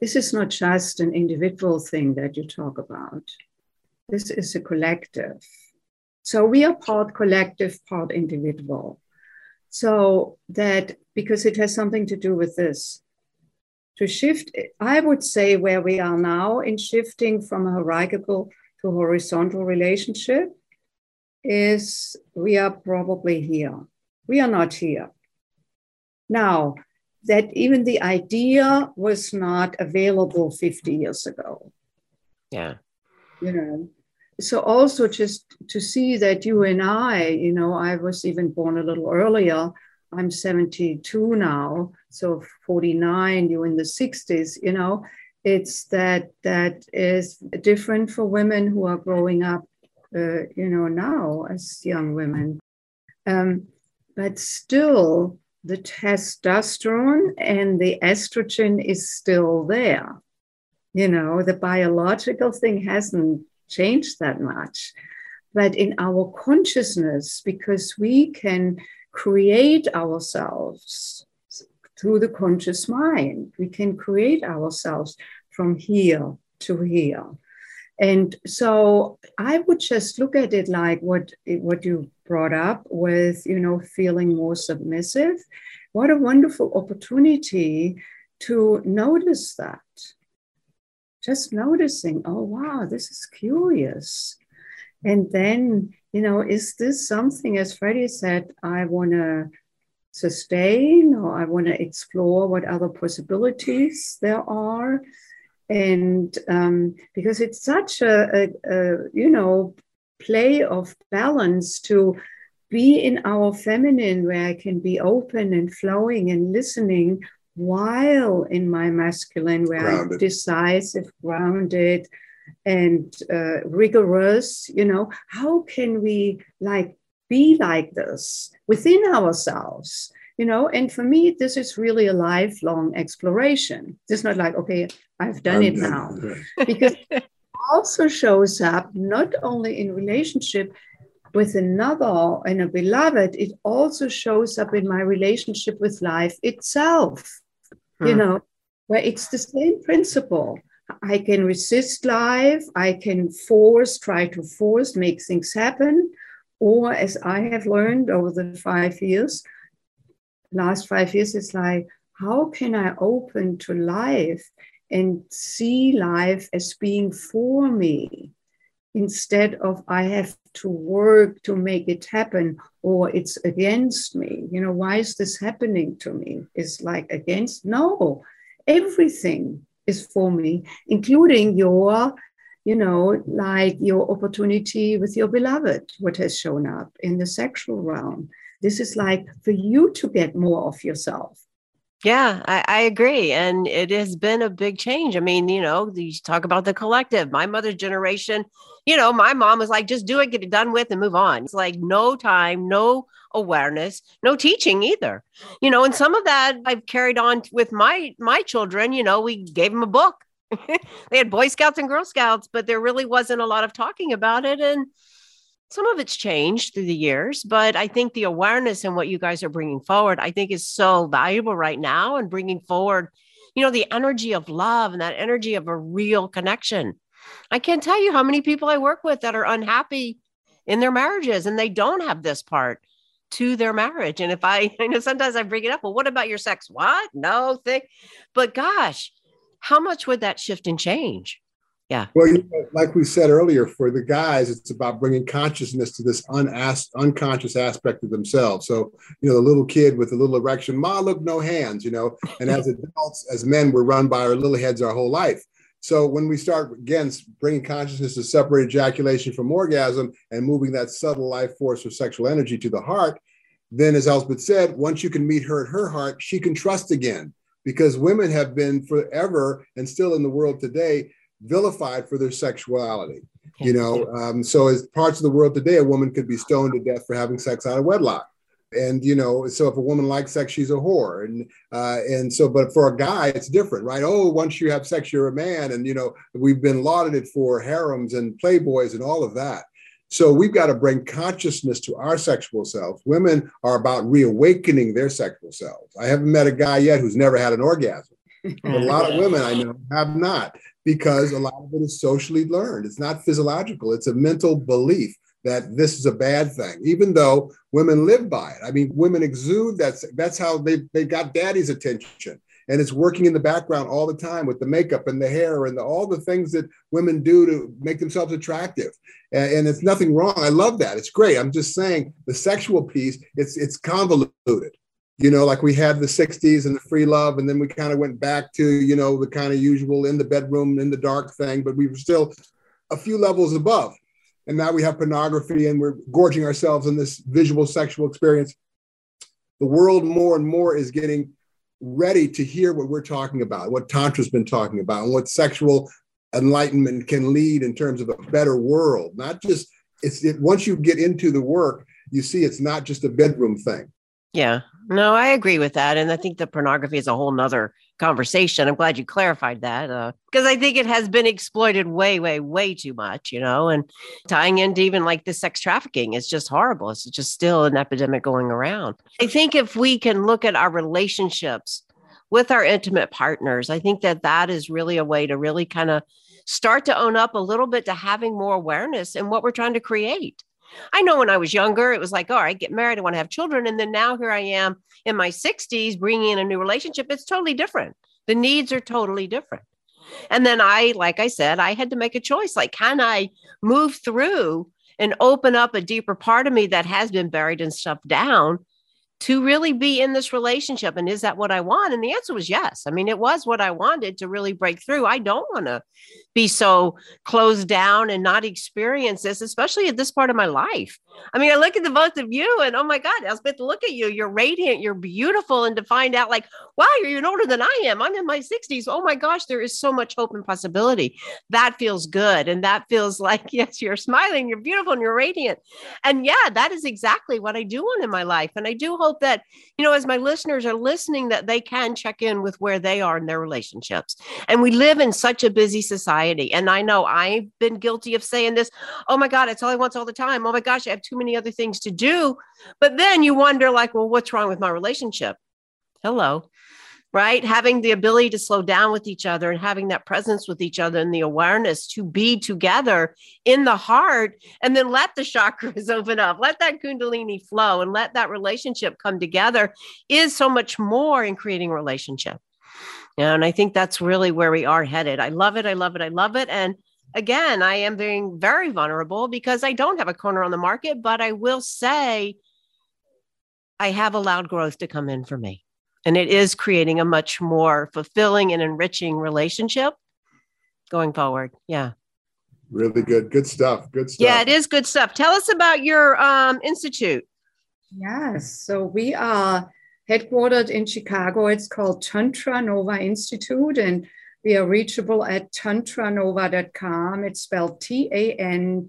this is not just an individual thing that you talk about. This is a collective. So we are part collective part individual. So that because it has something to do with this to shift, I would say where we are now in shifting from a hierarchical to horizontal relationship is we are probably here. We are not here. Now, that even the idea was not available 50 years ago. Yeah. You know, so also just to see that you and I, you know, I was even born a little earlier. I'm 72 now so 49 you're in the 60s you know? It's that that is different for women who are growing up uh, you know now as young women. Um, but still the testosterone and the estrogen is still there. You know the biological thing hasn't changed that much. But in our consciousness because we can create ourselves through the conscious mind. We can create ourselves from here to here. And so I would just look at it like what, what you brought up with, you know, feeling more submissive. What a wonderful opportunity to notice that. Just noticing, oh, wow, this is curious. And then, you know, is this something, as Freddy said, I want to sustain or I want to explore what other possibilities there are? And um, because it's such a, a, a, you know, play of balance to be in our feminine where I can be open and flowing and listening while in my masculine where grounded. I'm decisive, grounded, and uh, rigorous. You know, how can we like be like this within ourselves? You know, and for me, this is really a lifelong exploration. It's not like, okay, I've done I'm it done. now. because it also shows up not only in relationship with another and a beloved, it also shows up in my relationship with life itself you hmm. know, where it's the same principle. I can resist life, I can force, try to force, make things happen. Or as I have learned over the five years, last five years, it's like, how can I open to life and see life as being for me instead of I have to work to make it happen or it's against me. You know, why is this happening to me? It's like against? No, everything is for me, including your, you know, like your opportunity with your beloved, what has shown up in the sexual realm. This is like for you to get more of yourself. Yeah, I, I, agree. And it has been a big change. I mean, you know, you talk about the collective. My mother's generation, you know, my mom was like, just do it, get it done with, and move on. It's like no time, no awareness, no teaching either. You know, and some of that I've carried on with my my children. You know, we gave them a book. they had Boy Scouts and Girl Scouts, but there really wasn't a lot of talking about it. And some of it's changed through the years, but I think the awareness and what you guys are bringing forward, I think is so valuable right now and bringing forward, you know, the energy of love and that energy of a real connection. I can't tell you how many people I work with that are unhappy in their marriages and they don't have this part to their marriage. And if I, I know sometimes I bring it up, well, what about your sex? What? No thing. But gosh, how much would that shift and change? Yeah. Well, you know, like we said earlier, for the guys, it's about bringing consciousness to this unasked, unconscious aspect of themselves. So, you know, the little kid with the little erection, ma, look, no hands, you know. And as adults, as men, we're run by our little heads our whole life. So when we start again bringing consciousness to separate ejaculation from orgasm and moving that subtle life force or sexual energy to the heart, then as Elsbeth said, once you can meet her at her heart, she can trust again because women have been forever and still in the world today vilified for their sexuality. You know, um, so as parts of the world today, a woman could be stoned to death for having sex out of wedlock. And you know, so if a woman likes sex, she's a whore, and uh, and so, but for a guy, it's different, right? Oh, once you have sex, you're a man, and you know, we've been lauded for harems and playboys and all of that. So we've got to bring consciousness to our sexual selves. Women are about reawakening their sexual selves. I haven't met a guy yet who's never had an orgasm. A lot of women I know have not because a lot of it is socially learned. It's not physiological, it's a mental belief that this is a bad thing, even though women live by it. I mean, women exude that's that's how they, they got daddy's attention. And it's working in the background all the time with the makeup and the hair and the, all the things that women do to make themselves attractive. And, and it's nothing wrong. I love that. It's great. I'm just saying the sexual piece, it's it's convoluted you know, like we had the 60s and the free love, and then we kind of went back to, you know, the kind of usual in the bedroom, in the dark thing, but we were still a few levels above. And now we have pornography and we're gorging ourselves in this visual sexual experience. The world more and more is getting ready to hear what we're talking about, what Tantra's been talking about, and what sexual enlightenment can lead in terms of a better world. Not just, it's it, once you get into the work, you see it's not just a bedroom thing. Yeah, no, I agree with that. And I think the pornography is a whole nother conversation. I'm glad you clarified that because uh, I think it has been exploited way, way, way too much, you know, and tying into even like the sex trafficking is just horrible. It's just still an epidemic going around. I think if we can look at our relationships with our intimate partners. I think that that is really a way to really kind of start to own up a little bit to having more awareness in what we're trying to create. I know when I was younger, it was like, all right, get married, I want to have children. And then now here I am in my 60s, bringing in a new relationship. It's totally different. The needs are totally different. And then I, like I said, I had to make a choice. Like, can I move through and open up a deeper part of me that has been buried and stuffed down to really be in this relationship and is that what i want? And the answer was yes. I mean it was what i wanted to really break through. I don't want to be so closed down and not experience this especially at this part of my life i mean i look at the both of you and oh my god elsbeth look at you. You're radiant. You're beautiful. And to find out like wow you're even older than i am. I'm in my 60s oh my gosh there is so much hope and possibility. That feels good. And that feels like yes you're smiling you're beautiful and you're radiant. And yeah that is exactly what i do want in my life. And i do hope that, you know, as my listeners are listening, that they can check in with where they are in their relationships. And we live in such a busy society. And I know I've been guilty of saying this oh my God, it's all I want all the time. Oh my gosh, I have too many other things to do. But then you wonder, like, well, what's wrong with my relationship? Hello right? Having the ability to slow down with each other and having that presence with each other and the awareness to be together in the heart and then let the chakras open up, let that kundalini flow and let that relationship come together is so much more in creating relationship. Yeah, And I think that's really where we are headed. I love it. I love it. I love it. And again, I am being very vulnerable because I don't have a corner on the market, but I will say I have allowed growth to come in for me and it is creating a much more fulfilling and enriching relationship going forward. Yeah. Really good. Good stuff. Good stuff. yeah it is good stuff. Tell us about your um, institute. Yes. So we are headquartered in chicago. It's called tantra nova institute and we are reachable at tantranova.com it's spelled t-a-n-t-r-a-n-o-v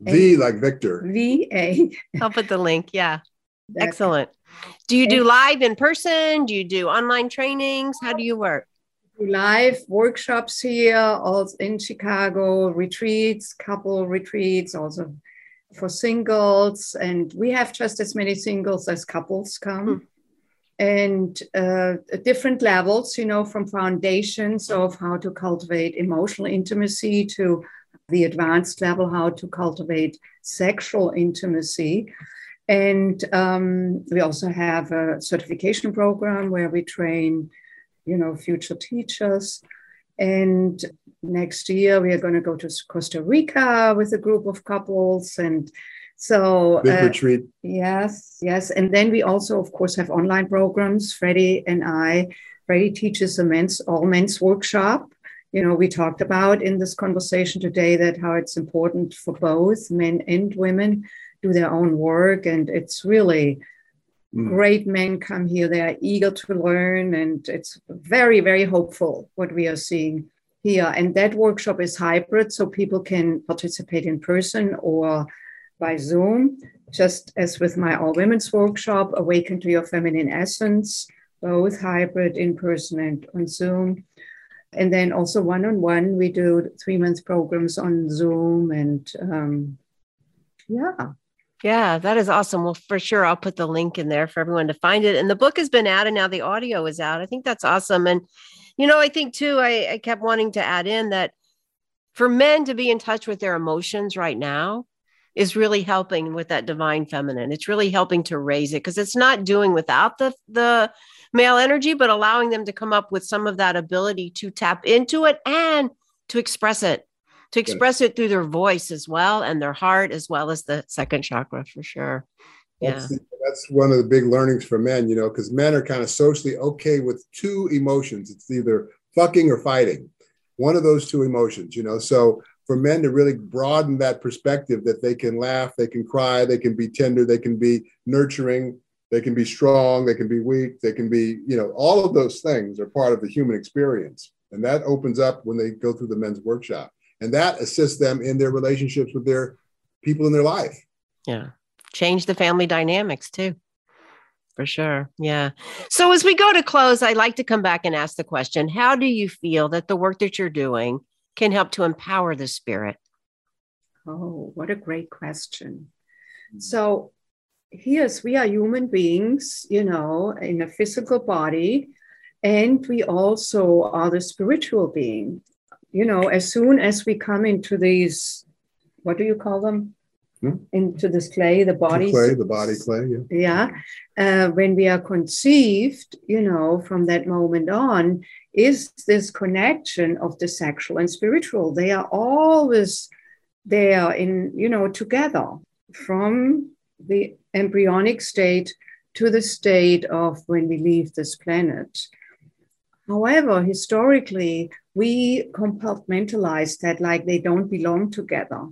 V like Victor. V A. I'll put the link. Yeah. Excellent. Do you do live in person? Do you do online trainings? How do you work? Live workshops here, also in Chicago, retreats, couple retreats, also for singles. And we have just as many singles as couples come. Hmm. And uh, different levels, you know, from foundations of how to cultivate emotional intimacy to the advanced level, how to cultivate sexual intimacy. And um, we also have a certification program where we train, you know, future teachers. And next year we are going to go to Costa Rica with a group of couples. And so, big uh, retreat. Yes, yes. And then we also, of course, have online programs. Freddy and I, Freddy teaches a men's all men's workshop you know, we talked about in this conversation today that how it's important for both men and women do their own work. And it's really mm. great men come here. They are eager to learn. And it's very, very hopeful what we are seeing here. And that workshop is hybrid, so people can participate in person or by Zoom, just as with my All Women's workshop, Awaken to Your Feminine Essence, both hybrid in person and on Zoom. And then also one on one, we do three month programs on Zoom. And um, yeah. Yeah, that is awesome. Well, for sure, I'll put the link in there for everyone to find it. And the book has been out and now the audio is out. I think that's awesome. And, you know, I think too, I, I kept wanting to add in that for men to be in touch with their emotions right now is really helping with that divine feminine. It's really helping to raise it because it's not doing without the the male energy, but allowing them to come up with some of that ability to tap into it and to express it, to express it through their voice as well and their heart, as well as the second chakra for sure. That's, yeah. that's one of the big learnings for men, you know, because men are kind of socially okay with two emotions. It's either fucking or fighting, one of those two emotions, you know. So for men to really broaden that perspective that they can laugh, they can cry, they can be tender, they can be nurturing, they can be strong, they can be weak, they can be, you know, all of those things are part of the human experience. And that opens up when they go through the men's workshop. And that assists them in their relationships with their people in their life. Yeah. Change the family dynamics too. For sure. Yeah. So as we go to close, I'd like to come back and ask the question How do you feel that the work that you're doing can help to empower the spirit? Oh, what a great question. So, yes, we are human beings, you know, in a physical body, and we also are the spiritual being. You know, as soon as we come into these, what do you call them? Hmm? Into this clay, the body. The clay, the body clay, yeah. Yeah. Uh, when we are conceived, you know, from that moment on, is this connection of the sexual and spiritual. They are always there in, you know, together from the embryonic state to the state of when we leave this planet. However, historically, we compartmentalize that like they don't belong together.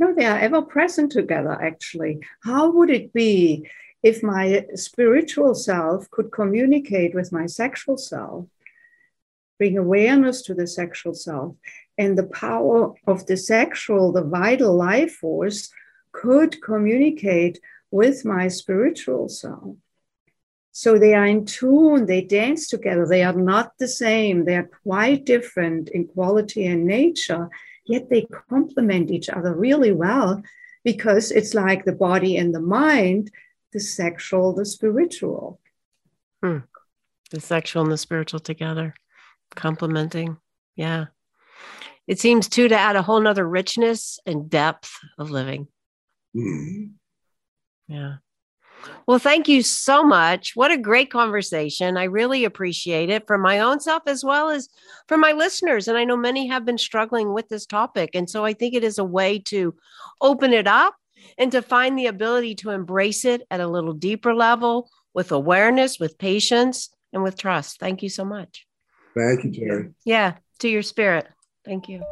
No, they are ever present together, actually. How would it be if my spiritual self could communicate with my sexual self, bring awareness to the sexual self, and the power of the sexual, the vital life force, could communicate with my spiritual self. So they are in tune, they dance together. They are not the same, they are quite different in quality and nature, yet they complement each other really well because it's like the body and the mind, the sexual, the spiritual. Hmm. The sexual and the spiritual together, complementing. Yeah. It seems too to add a whole nother richness and depth of living. Mm-hmm. Yeah. Well, thank you so much. What a great conversation. I really appreciate it for my own self as well as for my listeners. And I know many have been struggling with this topic. And so I think it is a way to open it up and to find the ability to embrace it at a little deeper level with awareness, with patience, and with trust. Thank you so much. Thank you, Terry. Yeah, to your spirit. Thank you.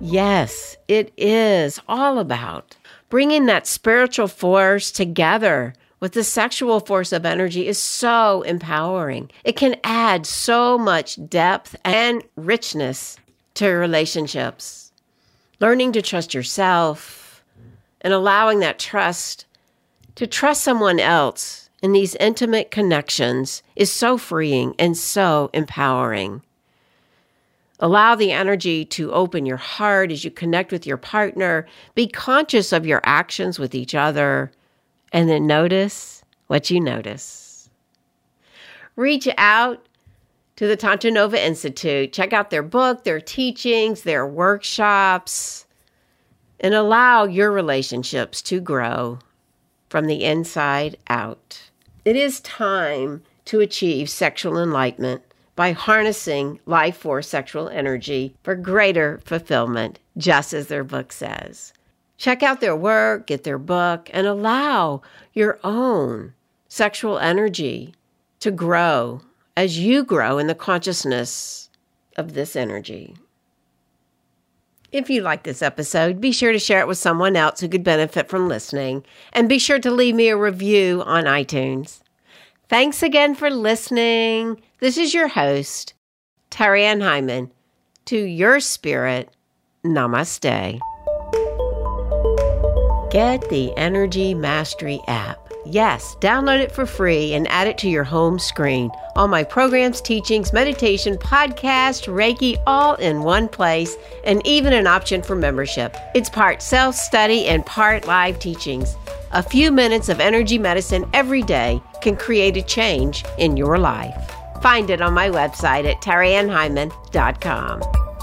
Yes, it is all about bringing that spiritual force together with the sexual force of energy is so empowering. It can add so much depth and richness to relationships. Learning to trust yourself and allowing that trust to trust someone else in these intimate connections is so freeing and so empowering. Allow the energy to open your heart as you connect with your partner. Be conscious of your actions with each other, and then notice what you notice. Reach out to the Tantra Nova Institute. Check out their book, their teachings, their workshops, and allow your relationships to grow from the inside out. It is time to achieve sexual enlightenment by harnessing life force sexual energy for greater fulfillment, just as their book says. Check out their work, get their book, and allow your own sexual energy to grow as you grow in the consciousness of this energy. If you like this episode, be sure to share it with someone else who could benefit from listening, and be sure to leave me a review on iTunes. Thanks again for listening. This is your host, Terry Ann Hyman. To your spirit, namaste. Get the Energy Mastery app. Yes, download it for free and add it to your home screen. All my programs, teachings, meditation, podcast, Reiki, all in one place, and even an option for membership. It's part self study and part live teachings. A few minutes of energy medicine every day can create a change in your life. Find it on my website at terryannhyman.com.